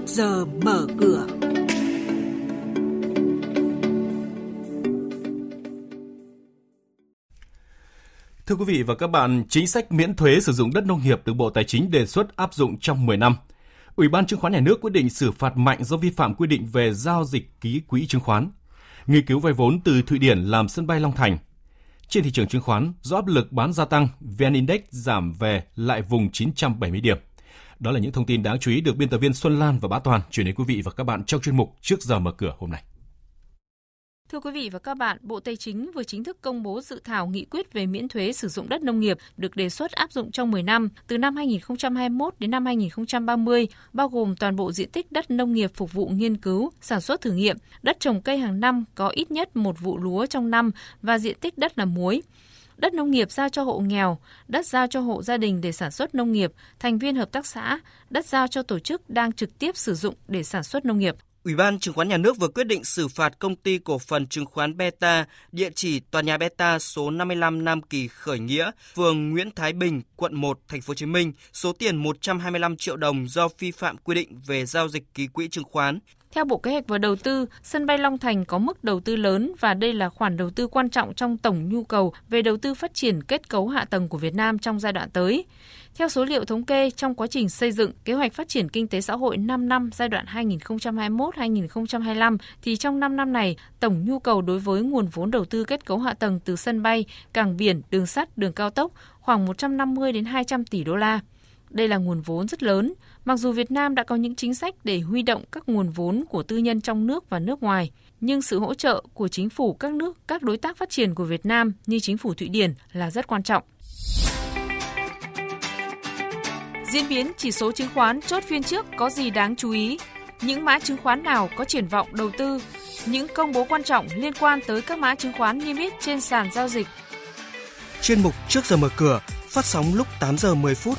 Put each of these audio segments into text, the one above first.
trước giờ mở cửa. Thưa quý vị và các bạn, chính sách miễn thuế sử dụng đất nông nghiệp được Bộ Tài chính đề xuất áp dụng trong 10 năm. Ủy ban chứng khoán nhà nước quyết định xử phạt mạnh do vi phạm quy định về giao dịch ký quỹ chứng khoán. Nghiên cứu vay vốn từ Thụy Điển làm sân bay Long Thành. Trên thị trường chứng khoán, do áp lực bán gia tăng, VN Index giảm về lại vùng 970 điểm. Đó là những thông tin đáng chú ý được biên tập viên Xuân Lan và Bá Toàn chuyển đến quý vị và các bạn trong chuyên mục Trước giờ mở cửa hôm nay. Thưa quý vị và các bạn, Bộ Tài chính vừa chính thức công bố dự thảo nghị quyết về miễn thuế sử dụng đất nông nghiệp được đề xuất áp dụng trong 10 năm, từ năm 2021 đến năm 2030, bao gồm toàn bộ diện tích đất nông nghiệp phục vụ nghiên cứu, sản xuất thử nghiệm, đất trồng cây hàng năm có ít nhất một vụ lúa trong năm và diện tích đất làm muối đất nông nghiệp giao cho hộ nghèo, đất giao cho hộ gia đình để sản xuất nông nghiệp, thành viên hợp tác xã, đất giao cho tổ chức đang trực tiếp sử dụng để sản xuất nông nghiệp. Ủy ban Chứng khoán Nhà nước vừa quyết định xử phạt công ty cổ phần chứng khoán Beta, địa chỉ tòa nhà Beta số 55 Nam Kỳ Khởi Nghĩa, phường Nguyễn Thái Bình, quận 1, thành phố Hồ Chí Minh, số tiền 125 triệu đồng do vi phạm quy định về giao dịch ký quỹ chứng khoán. Theo Bộ Kế hoạch và Đầu tư, sân bay Long Thành có mức đầu tư lớn và đây là khoản đầu tư quan trọng trong tổng nhu cầu về đầu tư phát triển kết cấu hạ tầng của Việt Nam trong giai đoạn tới. Theo số liệu thống kê, trong quá trình xây dựng kế hoạch phát triển kinh tế xã hội 5 năm giai đoạn 2021-2025 thì trong 5 năm này, tổng nhu cầu đối với nguồn vốn đầu tư kết cấu hạ tầng từ sân bay, cảng biển, đường sắt, đường cao tốc khoảng 150 đến 200 tỷ đô la. Đây là nguồn vốn rất lớn, mặc dù Việt Nam đã có những chính sách để huy động các nguồn vốn của tư nhân trong nước và nước ngoài, nhưng sự hỗ trợ của chính phủ các nước, các đối tác phát triển của Việt Nam như chính phủ Thụy Điển là rất quan trọng. Diễn biến chỉ số chứng khoán chốt phiên trước có gì đáng chú ý? Những mã chứng khoán nào có triển vọng đầu tư? Những công bố quan trọng liên quan tới các mã chứng khoán niêm yết trên sàn giao dịch. Chuyên mục Trước giờ mở cửa phát sóng lúc 8 giờ 10 phút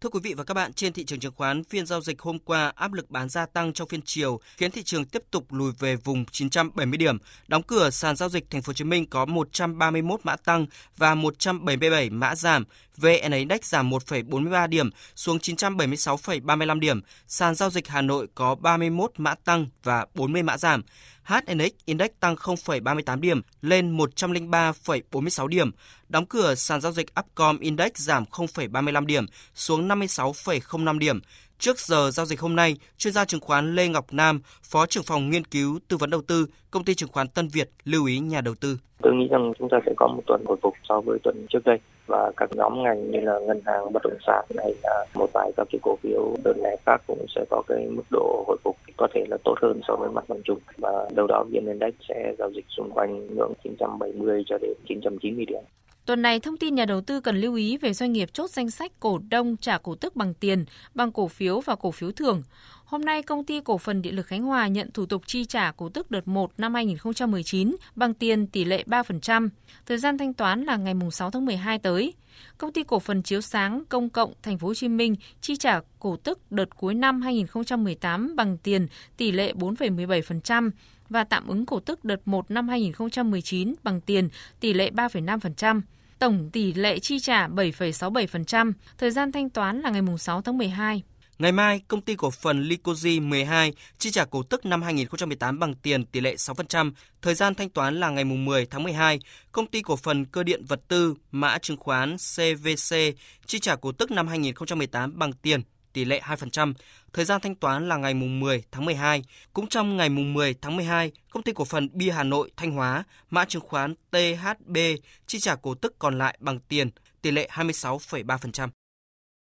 Thưa quý vị và các bạn, trên thị trường chứng khoán, phiên giao dịch hôm qua áp lực bán gia tăng trong phiên chiều khiến thị trường tiếp tục lùi về vùng 970 điểm. Đóng cửa sàn giao dịch Thành phố Hồ Chí Minh có 131 mã tăng và 177 mã giảm. VN Index giảm 1,43 điểm xuống 976,35 điểm. Sàn giao dịch Hà Nội có 31 mã tăng và 40 mã giảm. HNX Index tăng 0,38 điểm lên 103,46 điểm. Đóng cửa sàn giao dịch Upcom Index giảm 0,35 điểm xuống 56,05 điểm. Trước giờ giao dịch hôm nay, chuyên gia chứng khoán Lê Ngọc Nam, Phó trưởng phòng nghiên cứu tư vấn đầu tư, công ty chứng khoán Tân Việt lưu ý nhà đầu tư. Tôi nghĩ rằng chúng ta sẽ có một tuần hồi phục so với tuần trước đây và các nhóm ngành như là ngân hàng, bất động sản hay là một vài các cái cổ phiếu đơn lẻ khác cũng sẽ có cái mức độ hồi phục có thể là tốt hơn so với mặt bằng chung và đâu đó vn index sẽ giao dịch xung quanh ngưỡng 970 cho đến 990 điểm. Tuần này, thông tin nhà đầu tư cần lưu ý về doanh nghiệp chốt danh sách cổ đông trả cổ tức bằng tiền, bằng cổ phiếu và cổ phiếu thưởng. Hôm nay, công ty cổ phần điện lực Khánh Hòa nhận thủ tục chi trả cổ tức đợt 1 năm 2019 bằng tiền tỷ lệ 3%. Thời gian thanh toán là ngày 6 tháng 12 tới. Công ty cổ phần chiếu sáng công cộng Thành phố Hồ Chí Minh chi trả cổ tức đợt cuối năm 2018 bằng tiền tỷ lệ 4,17% và tạm ứng cổ tức đợt 1 năm 2019 bằng tiền tỷ lệ 3,5%. Tổng tỷ lệ chi trả 7,67%, thời gian thanh toán là ngày 6 tháng 12. Ngày mai, công ty cổ phần Licozy 12 chi trả cổ tức năm 2018 bằng tiền tỷ lệ 6%, thời gian thanh toán là ngày 10 tháng 12. Công ty cổ phần Cơ điện Vật tư, mã chứng khoán CVC chi trả cổ tức năm 2018 bằng tiền tỷ lệ 2%, thời gian thanh toán là ngày mùng 10 tháng 12. Cũng trong ngày mùng 10 tháng 12, công ty cổ phần Bia Hà Nội Thanh Hóa, mã chứng khoán THB chi trả cổ tức còn lại bằng tiền, tỷ lệ 26,3%.